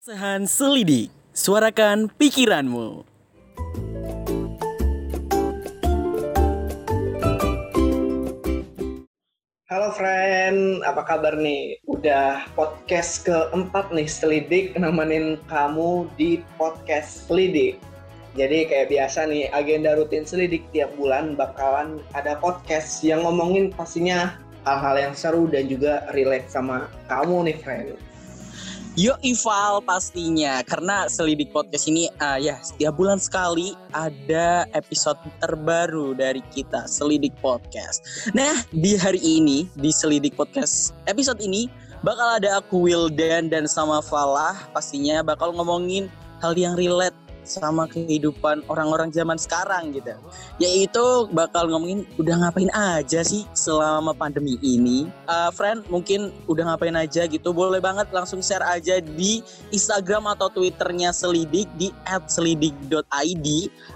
Sehan Selidik, suarakan pikiranmu. Halo friend, apa kabar nih? Udah podcast keempat nih Selidik nemenin kamu di podcast Selidik. Jadi kayak biasa nih, agenda rutin Selidik tiap bulan bakalan ada podcast yang ngomongin pastinya hal-hal yang seru dan juga relate sama kamu nih friend. Yo Ival pastinya karena selidik podcast ini uh, ya setiap bulan sekali ada episode terbaru dari kita selidik podcast. Nah di hari ini di selidik podcast episode ini bakal ada aku Wildan dan sama Falah pastinya bakal ngomongin hal yang relate sama kehidupan orang-orang zaman sekarang gitu. Yaitu bakal ngomongin udah ngapain aja sih selama pandemi ini. Uh, friend mungkin udah ngapain aja gitu. Boleh banget langsung share aja di Instagram atau Twitternya Selidik di @selidik.id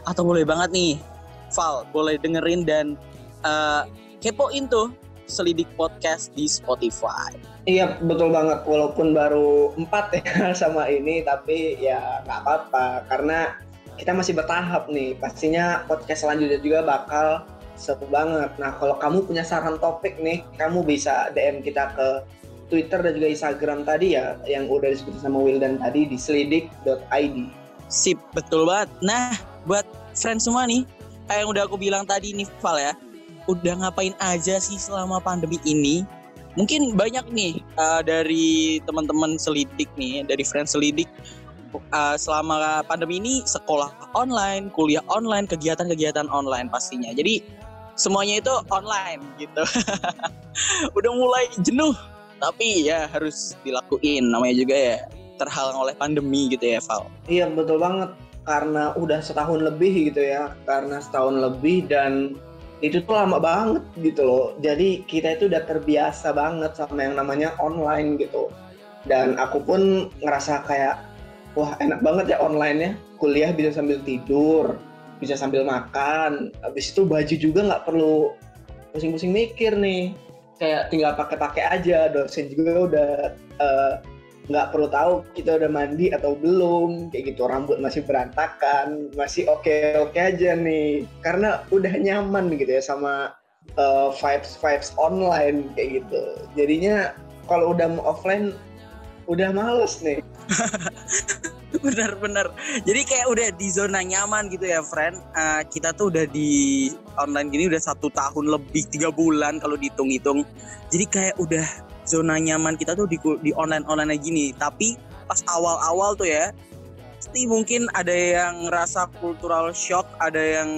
atau boleh banget nih Val boleh dengerin dan uh, kepoin tuh Selidik Podcast di Spotify. Iya betul banget walaupun baru empat ya sama ini tapi ya nggak apa-apa karena kita masih bertahap nih pastinya podcast selanjutnya juga bakal seru banget. Nah kalau kamu punya saran topik nih kamu bisa DM kita ke Twitter dan juga Instagram tadi ya yang udah disebut sama Wildan tadi di selidik.id. Sip betul banget. Nah buat friends semua nih kayak yang udah aku bilang tadi nih Val ya udah ngapain aja sih selama pandemi ini? Mungkin banyak nih uh, dari teman-teman selidik nih, dari friends selidik uh, selama pandemi ini sekolah online, kuliah online, kegiatan-kegiatan online pastinya. Jadi semuanya itu online gitu. udah mulai jenuh, tapi ya harus dilakuin. Namanya juga ya terhalang oleh pandemi gitu ya, Val. Iya betul banget karena udah setahun lebih gitu ya, karena setahun lebih dan itu tuh lama banget gitu loh. Jadi kita itu udah terbiasa banget sama yang namanya online gitu. Dan aku pun ngerasa kayak wah enak banget ya online-nya. Kuliah bisa sambil tidur, bisa sambil makan. Habis itu baju juga nggak perlu pusing-pusing mikir nih. Kayak tinggal pakai-pakai aja. Dosen juga udah uh, nggak perlu tahu kita udah mandi atau belum kayak gitu. Rambut masih berantakan masih oke oke aja nih. Karena udah nyaman gitu ya sama uh, vibes vibes online kayak gitu. Jadinya kalau udah offline udah males nih. Bener-bener jadi kayak udah di zona nyaman gitu ya friend. Uh, kita tuh udah di online gini udah satu tahun lebih tiga bulan kalau dihitung-hitung. Jadi kayak udah zona nyaman kita tuh di, di online online gini. Tapi pas awal-awal tuh ya pasti mungkin ada yang ngerasa cultural shock ada yang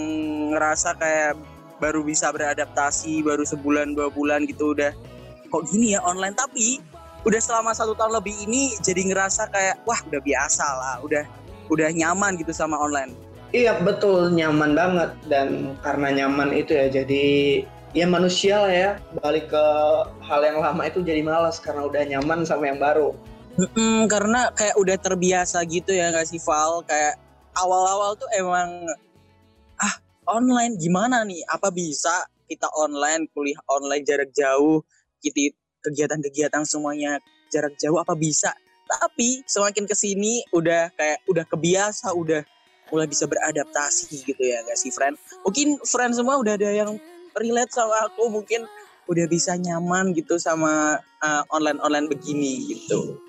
ngerasa kayak baru bisa beradaptasi baru sebulan dua bulan gitu udah. Kok gini ya online? Tapi udah selama satu tahun lebih ini jadi ngerasa kayak wah udah biasa lah udah udah nyaman gitu sama online. Iya betul. Nyaman banget. Dan karena nyaman itu ya jadi ya manusia lah ya. Balik ke hal yang lama itu jadi malas karena udah nyaman sama yang baru. Mm, karena kayak udah terbiasa gitu ya nggak sih Val kayak awal-awal tuh emang ah online gimana nih? Apa bisa kita online kuliah online jarak jauh kita kegiatan-kegiatan semuanya jarak jauh apa bisa? Tapi semakin ke sini udah kayak udah kebiasa udah mulai bisa beradaptasi gitu ya gak sih friend mungkin friend semua udah ada yang relate sama aku mungkin udah bisa nyaman gitu sama uh, online-online begini gitu.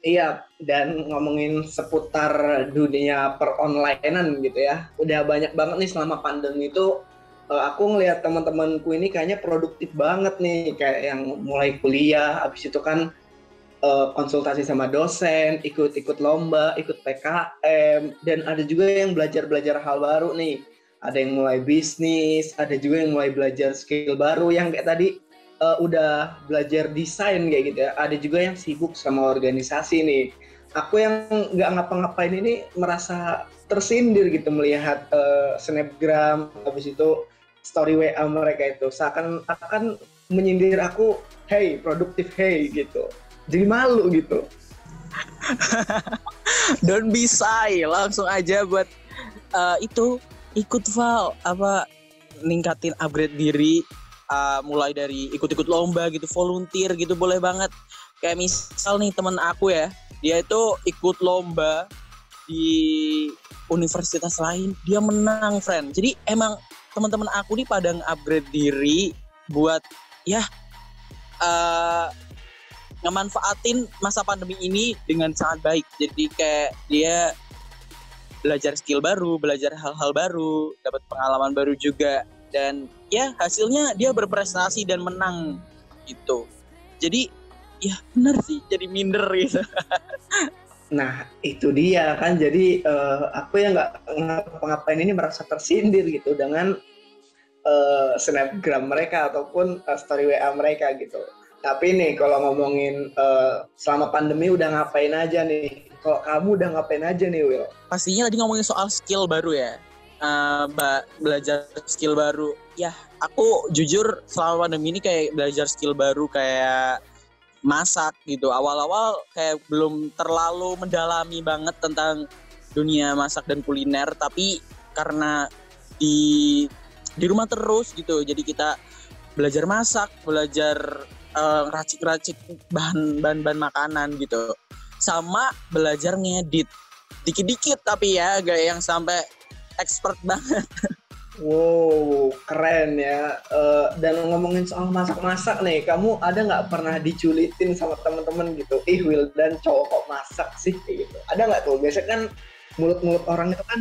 Iya, dan ngomongin seputar dunia peronlinean gitu ya. Udah banyak banget nih selama pandemi itu uh, aku ngelihat teman-temanku ini kayaknya produktif banget nih kayak yang mulai kuliah habis itu kan uh, konsultasi sama dosen, ikut-ikut lomba, ikut PKM dan ada juga yang belajar-belajar hal baru nih ada yang mulai bisnis, ada juga yang mulai belajar skill baru yang kayak tadi uh, udah belajar desain kayak gitu ya. Ada juga yang sibuk sama organisasi nih. Aku yang nggak ngapa-ngapain ini merasa tersindir gitu melihat uh, snapgram, habis itu story WA mereka itu seakan akan menyindir aku, hey produktif hey gitu. Jadi malu gitu. Don't be shy, langsung aja buat uh, itu ikut Val. Apa ningkatin upgrade diri uh, mulai dari ikut-ikut lomba gitu volunteer gitu boleh banget. Kayak misal nih temen aku ya dia itu ikut lomba di universitas lain. Dia menang friend. Jadi emang teman-teman aku nih pada upgrade diri buat ya uh, ngemanfaatin masa pandemi ini dengan sangat baik. Jadi kayak dia belajar skill baru belajar hal-hal baru dapat pengalaman baru juga. Dan ya hasilnya dia berprestasi dan menang gitu. Jadi ya benar sih jadi minder gitu. Nah itu dia kan. Jadi uh, aku yang nggak ngapa-ngapain ini merasa tersindir gitu dengan uh, snapgram mereka ataupun uh, story wa mereka gitu. Tapi nih kalau ngomongin uh, selama pandemi udah ngapain aja nih kalau kamu udah ngapain aja nih Will pastinya tadi ngomongin soal skill baru ya. Uh, belajar skill baru. Ya aku jujur selama pandemi ini kayak belajar skill baru kayak masak gitu. Awal-awal kayak belum terlalu mendalami banget tentang dunia masak dan kuliner, tapi karena di di rumah terus gitu, jadi kita belajar masak, belajar uh, racik-racik bahan bahan-bahan makanan gitu, sama belajar ngedit dikit-dikit tapi ya gak yang sampai expert banget. Wow, keren ya. Uh, dan ngomongin soal masak-masak nih, kamu ada nggak pernah diculitin sama temen-temen gitu? Ih, Will dan cowok kok masak sih gitu. Ada nggak tuh? Biasanya kan mulut-mulut orang itu kan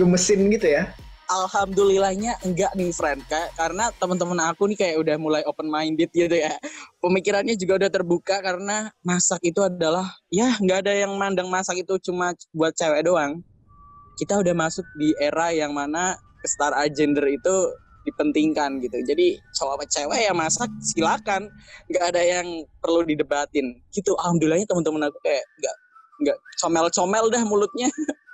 gemesin gitu ya. Alhamdulillahnya enggak nih friend kak karena teman-teman aku nih kayak udah mulai open minded gitu ya pemikirannya juga udah terbuka karena masak itu adalah ya nggak ada yang mandang masak itu cuma buat cewek doang kita udah masuk di era yang mana kesetaraan gender itu dipentingkan gitu. Jadi cowok sama cewek ya masak silakan, nggak ada yang perlu didebatin. Gitu. Alhamdulillahnya teman-teman aku kayak nggak nggak comel-comel dah mulutnya.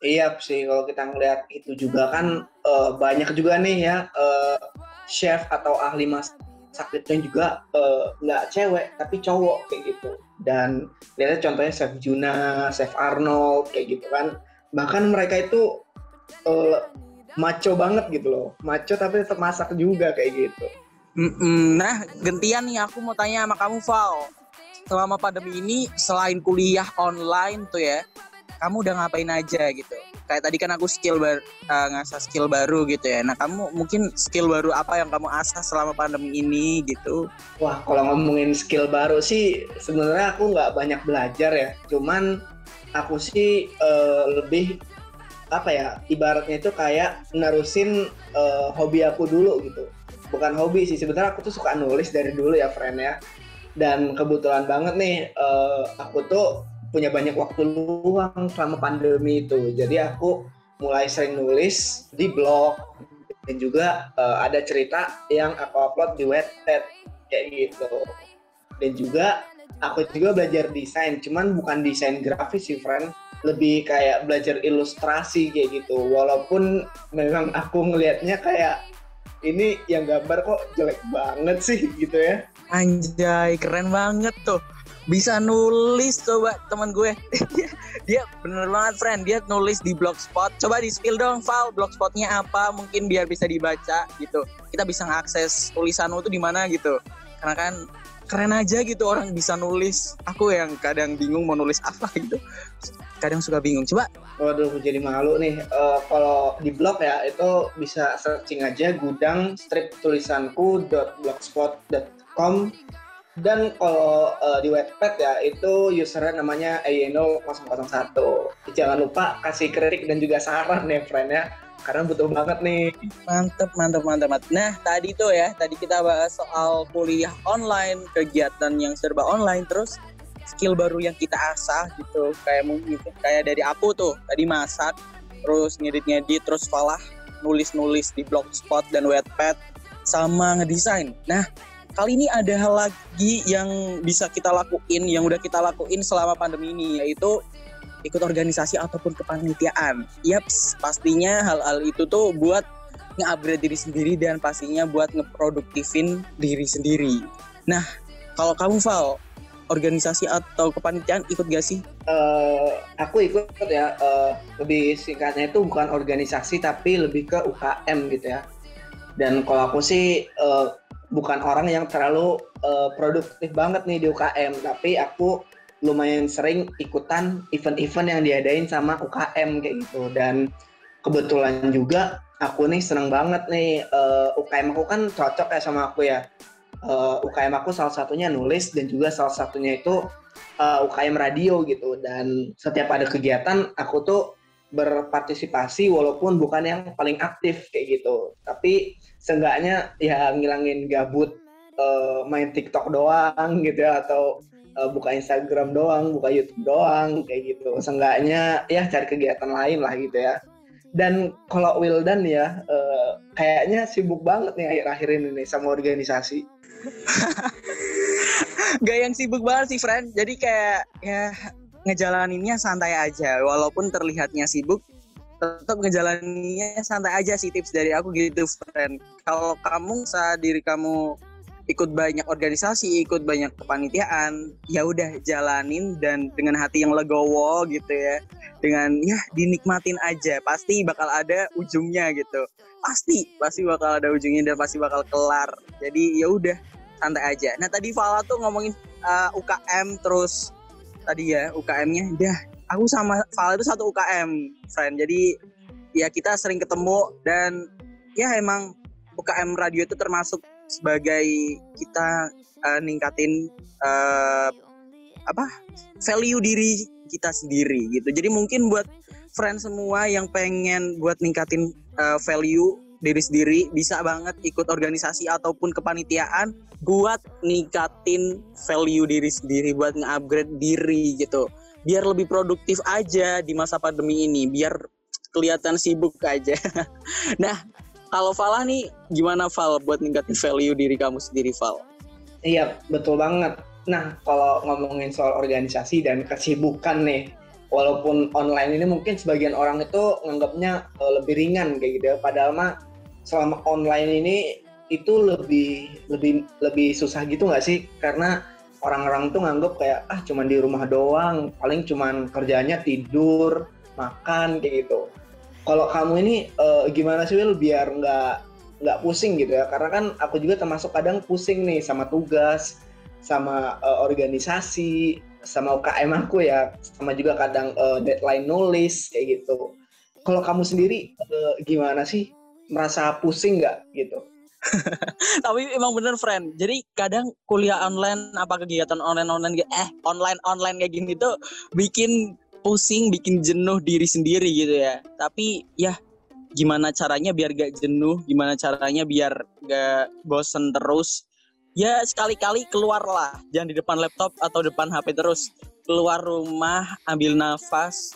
Iya sih kalau kita ngeliat itu juga kan uh, banyak juga nih ya uh, chef atau ahli masak itu juga uh, nggak cewek tapi cowok kayak gitu. Dan lihatnya contohnya chef Juna, chef Arnold kayak gitu kan. Bahkan mereka itu uh, maco banget gitu loh maco tapi tetap masak juga kayak gitu nah gantian nih aku mau tanya sama kamu Val selama pandemi ini selain kuliah online tuh ya kamu udah ngapain aja gitu. Kayak tadi kan aku skill bar uh, ngasah skill baru gitu ya. Nah kamu mungkin skill baru apa yang kamu asah selama pandemi ini gitu? Wah kalau ngomongin skill baru sih sebenarnya aku nggak banyak belajar ya. Cuman aku sih uh, lebih apa ya ibaratnya itu kayak nerusin uh, hobi aku dulu gitu. Bukan hobi sih sebenarnya aku tuh suka nulis dari dulu ya friend ya. Dan kebetulan banget nih uh, aku tuh punya banyak waktu luang selama pandemi itu. Jadi aku mulai sering nulis di blog. Dan juga uh, ada cerita yang aku upload di Wattpad kayak gitu. Dan juga aku juga belajar desain. Cuman bukan desain grafis sih friend. Lebih kayak belajar ilustrasi kayak gitu. Walaupun memang aku ngelihatnya kayak ini yang gambar kok jelek banget sih gitu ya. Anjay keren banget tuh bisa nulis coba teman gue. Dia bener banget friend. Dia nulis di blogspot. Coba di spill dong Val. Blogspotnya apa? Mungkin biar bisa dibaca gitu. Kita bisa ngakses tulisanmu tuh di mana gitu. Karena kan keren aja gitu orang bisa nulis. Aku yang kadang bingung mau nulis apa gitu. Kadang suka bingung. Coba. Waduh jadi malu nih. Uh, kalau di blog ya itu bisa searching aja gudang strip tulisanku blogspot.com dan kalau uh, di webpad ya itu usernya namanya ayeno001 jangan lupa kasih kritik dan juga saran ya friend ya karena butuh banget nih. Mantep, mantep, mantep, mantep. Nah, tadi tuh ya, tadi kita bahas soal kuliah online, kegiatan yang serba online, terus skill baru yang kita asah gitu. Kayak mungkin kayak dari aku tuh, tadi masak, terus ngedit-ngedit, terus falah nulis-nulis di blogspot dan wetpad, sama ngedesain. Nah, kali ini ada hal lagi yang bisa kita lakuin, yang udah kita lakuin selama pandemi ini, yaitu ikut organisasi ataupun kepanitiaan. Yaps, pastinya hal-hal itu tuh buat nge-upgrade diri sendiri dan pastinya buat ngeproduktifin diri sendiri. Nah, kalau kamu Val, organisasi atau kepanitiaan ikut gak sih? Uh, aku ikut ya, uh, lebih singkatnya itu bukan organisasi tapi lebih ke UKM gitu ya. Dan kalau aku sih uh, bukan orang yang terlalu uh, produktif banget nih di UKM, tapi aku lumayan sering ikutan event-event yang diadain sama UKM kayak gitu. Dan kebetulan juga aku nih seneng banget nih uh, eh, UKM aku kan cocok ya sama aku ya. Uh, eh, UKM aku salah satunya nulis dan juga salah satunya itu uh, UKM radio gitu. Dan setiap ada kegiatan aku tuh berpartisipasi walaupun bukan yang paling aktif kayak gitu tapi seenggaknya ya ngilangin gabut uh, main TikTok doang gitu ya atau uh, buka Instagram doang, buka YouTube doang kayak gitu. Seenggaknya ya cari kegiatan lain lah gitu ya. Dan kalau Wildan ya uh, kayaknya sibuk banget nih akhir-akhir ini sama organisasi. Gak yang sibuk banget sih, friend. Jadi kayak ya ngejalaninnya santai aja. Walaupun terlihatnya sibuk, tetap ngejalaninnya santai aja sih tips dari aku gitu, friend. Kalau kamu saat diri kamu ikut banyak organisasi, ikut banyak kepanitiaan, ya udah jalanin dan dengan hati yang legowo gitu ya. Dengan ya dinikmatin aja, pasti bakal ada ujungnya gitu. Pasti, pasti bakal ada ujungnya dan pasti bakal kelar. Jadi ya udah santai aja. Nah, tadi Fala tuh ngomongin uh, UKM terus tadi ya UKM-nya udah aku sama Fala itu satu UKM, friend. Jadi ya kita sering ketemu dan ya emang UKM radio itu termasuk sebagai kita uh, ningkatin uh, apa value diri kita sendiri gitu. Jadi mungkin buat friend semua yang pengen buat ningkatin uh, value diri sendiri bisa banget ikut organisasi ataupun kepanitiaan buat ningkatin value diri sendiri buat nge-upgrade diri gitu biar lebih produktif aja di masa pandemi ini biar kelihatan sibuk aja nah kalau Falah nih gimana Val buat ningkatin value diri kamu sendiri Val? Iya betul banget. Nah kalau ngomongin soal organisasi dan kesibukan nih, walaupun online ini mungkin sebagian orang itu nganggapnya uh, lebih ringan kayak gitu ya. Padahal mah selama online ini itu lebih lebih lebih susah gitu nggak sih? Karena orang-orang tuh nganggap kayak ah cuman di rumah doang, paling cuman kerjanya tidur, makan kayak gitu. Kalau kamu ini uh, gimana sih Will biar nggak nggak pusing gitu ya? Karena kan aku juga termasuk kadang pusing nih sama tugas sama uh, organisasi sama UKM aku ya sama juga kadang uh, deadline nulis kayak gitu. Kalau kamu sendiri uh, gimana sih merasa pusing nggak gitu? Tapi emang bener friend. Jadi kadang kuliah online apa kegiatan online online eh online online kayak gini tuh bikin pusing bikin jenuh diri sendiri gitu ya. Tapi ya gimana caranya biar gak jenuh? Gimana caranya biar gak bosen terus? Ya sekali-kali keluar lah. Jangan di depan laptop atau depan HP terus. Keluar rumah ambil nafas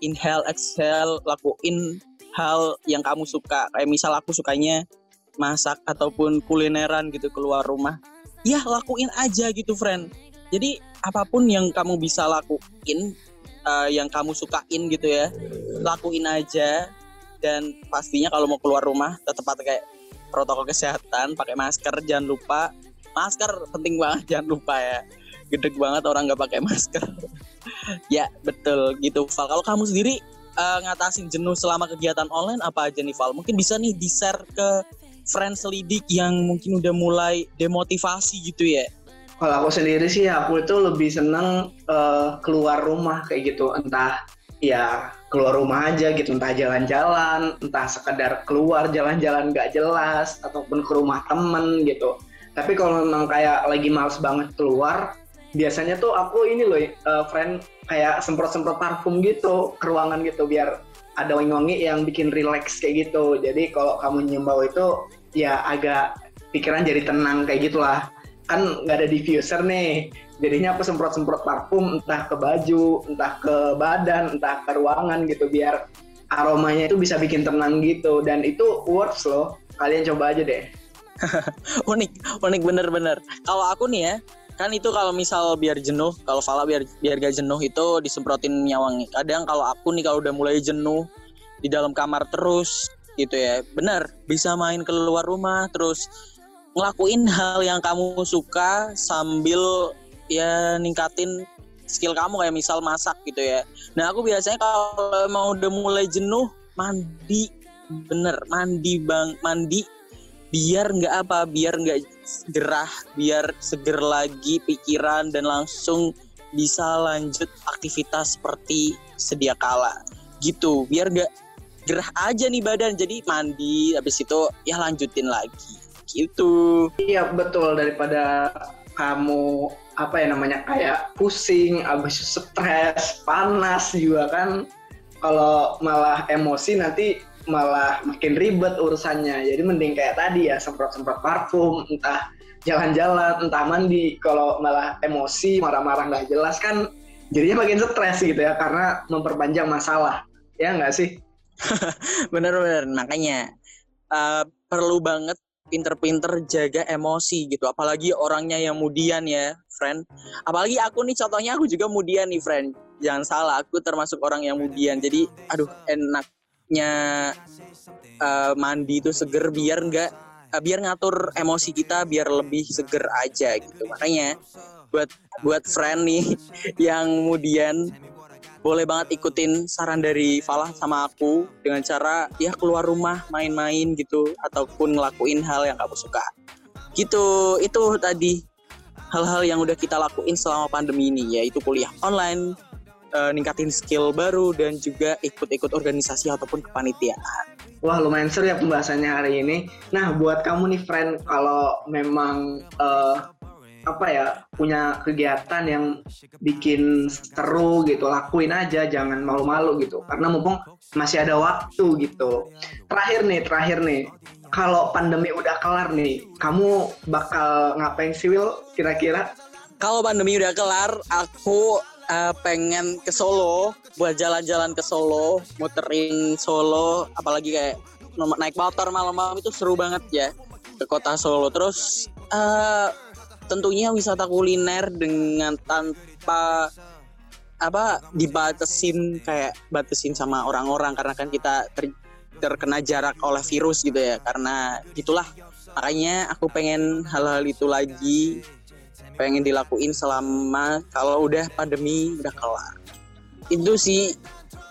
inhale exhale lakuin hal yang kamu suka. Kayak misal aku sukanya masak ataupun kulineran gitu keluar rumah. Ya lakuin aja gitu friend. Jadi apa pun yang kamu bisa lakuin uh, yang kamu sukain gitu ya lakuin aja. Dan pastinya kalau mau keluar rumah tetap pakai protokol kesehatan pakai masker jangan lupa. Masker penting banget jangan lupa ya. Gede banget orang nggak pakai masker. Ya betul gitu Val. Kalau kamu sendiri uh, ngatasin jenuh selama kegiatan online apa aja nih Val? Mungkin bisa nih di share ke friends selidik yang mungkin udah mulai demotivasi gitu ya. Kalau aku sendiri sih aku itu lebih seneng uh, keluar rumah kayak gitu. Entah ya keluar rumah aja gitu. Entah jalan-jalan entah sekedar keluar jalan-jalan gak jelas ataupun ke rumah temen gitu. Tapi kalau memang kayak lagi males banget keluar biasanya tuh aku ini loh uh, friend kayak semprot-semprot parfum gitu ke ruangan gitu biar ada wangi-wangi yang bikin relax kayak gitu. Jadi kalau kamu nyembau itu ya agak pikiran jadi tenang kayak gitulah. Kan nggak ada diffuser nih. Jadinya aku semprot-semprot parfum entah ke baju entah ke badan entah ke ruangan gitu biar aromanya itu bisa bikin tenang gitu. Dan itu works loh. Kalian coba aja deh. Unik unik bener-bener. Kalau aku nih ya kan itu kalau misal biar jenuh kalau Fala biar biar gak jenuh itu disemprotin minyak wangi kadang kalau aku nih kalau udah mulai jenuh di dalam kamar terus gitu ya. Bener bisa main keluar rumah terus ngelakuin hal yang kamu suka sambil ya ningkatin skill kamu kayak misal masak gitu ya. Nah aku biasanya kalau mau udah mulai jenuh mandi. Bener mandi bang mandi. Biar nggak apa biar nggak gerah biar seger lagi pikiran dan langsung bisa lanjut aktivitas seperti sedia kala. Gitu biar gak gerah aja nih badan jadi mandi habis itu ya lanjutin lagi. Gitu. Iya betul daripada kamu apa ya namanya kayak pusing, abis stres, panas juga kan. Kalau malah emosi nanti malah makin ribet urusannya. Jadi mending kayak tadi ya semprot-semprot parfum, entah jalan-jalan, entah mandi. Kalau malah emosi, marah-marah nggak jelas kan jadinya makin stres gitu ya karena memperpanjang masalah. Ya nggak sih? Bener-bener makanya uh, perlu banget pinter-pinter jaga emosi gitu apalagi orangnya yang mudian ya friend apalagi aku nih contohnya aku juga mudian nih friend jangan salah aku termasuk orang yang mudian jadi aduh enaknya uh, mandi itu seger biar enggak uh, biar ngatur emosi kita biar lebih seger aja gitu makanya buat buat friend nih yang kemudian boleh banget ikutin saran dari Falah sama aku dengan cara ya keluar rumah main-main gitu ataupun ngelakuin hal yang kamu suka. Gitu, itu tadi hal-hal yang udah kita lakuin selama pandemi ini yaitu kuliah online, uh, ningkatin skill baru dan juga ikut-ikut organisasi ataupun kepanitiaan. Wah lumayan seru ya pembahasannya hari ini. Nah buat kamu nih friend kalau memang uh, apa ya punya kegiatan yang bikin seru gitu lakuin aja jangan malu-malu gitu karena mumpung masih ada waktu gitu terakhir nih terakhir nih kalau pandemi udah kelar nih kamu bakal ngapain sih Will kira-kira kalau pandemi udah kelar aku uh, pengen ke Solo buat jalan-jalan ke Solo muterin Solo apalagi kayak naik motor malam-malam itu seru banget ya ke kota Solo. Terus uh, tentunya wisata kuliner dengan tanpa apa dibatasin kayak batasin sama orang-orang karena kan kita ter, terkena jarak oleh virus gitu ya. Karena itulah makanya aku pengen hal-hal itu lagi pengen dilakuin selama kalau udah pandemi udah kelar. Itu sih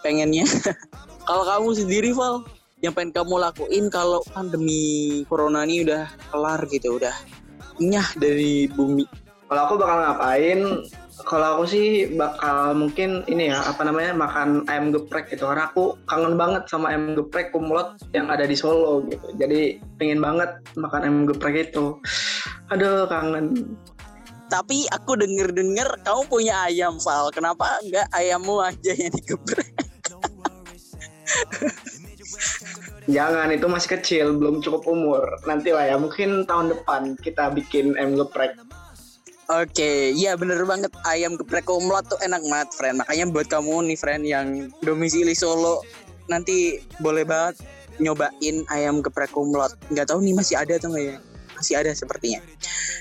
pengennya. Kalau kamu sendiri Val yang pengen kamu lakuin kalau pandemi corona ini udah kelar gitu udah nyah dari bumi. Kalau aku bakal ngapain? Kalau aku sih bakal mungkin ini ya apa namanya makan ayam geprek gitu. Karena aku kangen banget sama ayam geprek kumlot yang ada di Solo gitu. Jadi pengen banget makan ayam geprek itu. Aduh kangen tapi aku denger denger kamu punya ayam Val kenapa enggak ayammu aja yang digeprek Jangan, itu masih kecil, belum cukup umur. Nanti lah ya, mungkin tahun depan kita bikin ayam geprek. Oke, okay, iya bener banget ayam geprek kumlot tuh enak banget, friend. Makanya buat kamu nih, friend, yang domisili Solo, nanti boleh banget nyobain ayam geprek kumlot. Nggak tahu nih masih ada atau nggak ya? Masih ada sepertinya.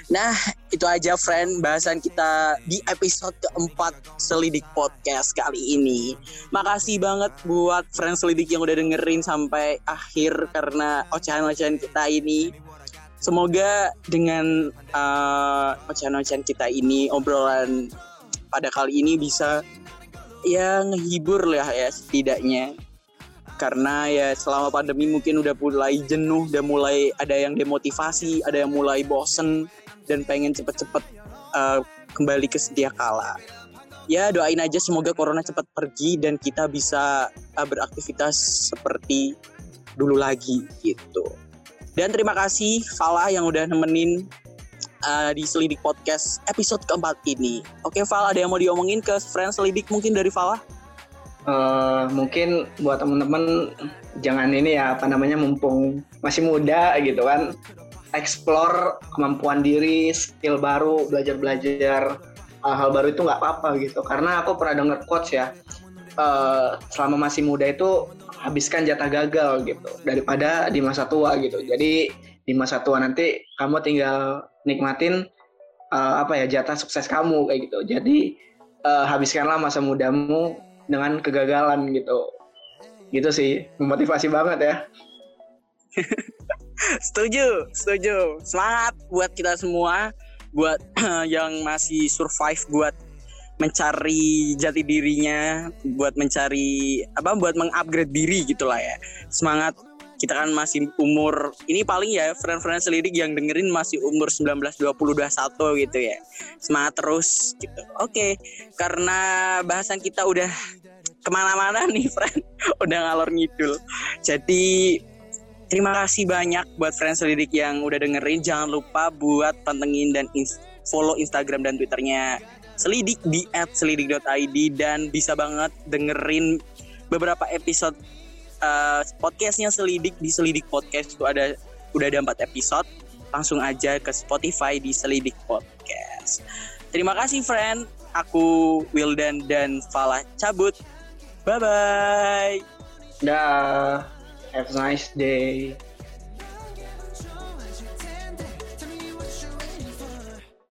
Nah, itu aja friend bahasan kita di episode keempat Selidik Podcast kali ini. Makasih banget buat friend Selidik yang udah dengerin sampai akhir karena ocehan-ocehan kita ini. Semoga dengan uh, ocehan-ocehan kita ini, obrolan pada kali ini bisa ya ngehibur lah ya setidaknya karena ya selama pandemi mungkin udah mulai jenuh, udah mulai ada yang demotivasi, ada yang mulai bosen dan pengen cepet-cepet uh, kembali ke sedia kala. Ya doain aja semoga corona cepat pergi dan kita bisa uh, beraktivitas seperti dulu lagi gitu. Dan terima kasih Fala yang udah nemenin uh, di Selidik Podcast episode keempat ini. Oke Val, ada yang mau diomongin ke friend Selidik mungkin dari Fala? Uh, mungkin buat teman-teman jangan ini ya apa namanya mumpung masih muda gitu kan. Explore kemampuan diri skill baru belajar belajar uh, hal baru itu nggak apa-apa gitu. Karena aku pernah dengar quotes ya uh, selama masih muda itu habiskan jatah gagal gitu daripada di masa tua gitu. Jadi di masa tua nanti kamu tinggal nikmatin uh, apa ya jatah sukses kamu kayak gitu. Jadi uh, habiskanlah masa mudamu dengan kegagalan gitu. Gitu sih memotivasi banget ya. Setuju setuju. Semangat buat kita semua buat yang masih survive buat mencari jati dirinya buat mencari apa buat mengupgrade diri gitulah ya. Semangat kita kan masih umur ini paling ya friend-friend selidik yang dengerin masih umur 19 20 21 gitu ya. Semangat terus gitu. Oke, karena bahasan kita udah ke mana-mana nih friend, udah ngalor ngidul. Jadi terima kasih banyak buat friend selidik yang udah dengerin. Jangan lupa buat pantengin dan follow Instagram dan Twitternya Selidik di @selidik.id dan bisa banget dengerin beberapa episode uh, podcastnya Selidik di Selidik Podcast itu ada udah ada empat episode. Langsung aja ke Spotify di Selidik Podcast. Terima kasih friend. Aku Wildan dan Falah cabut. Bye bye. Dah. Have a nice day.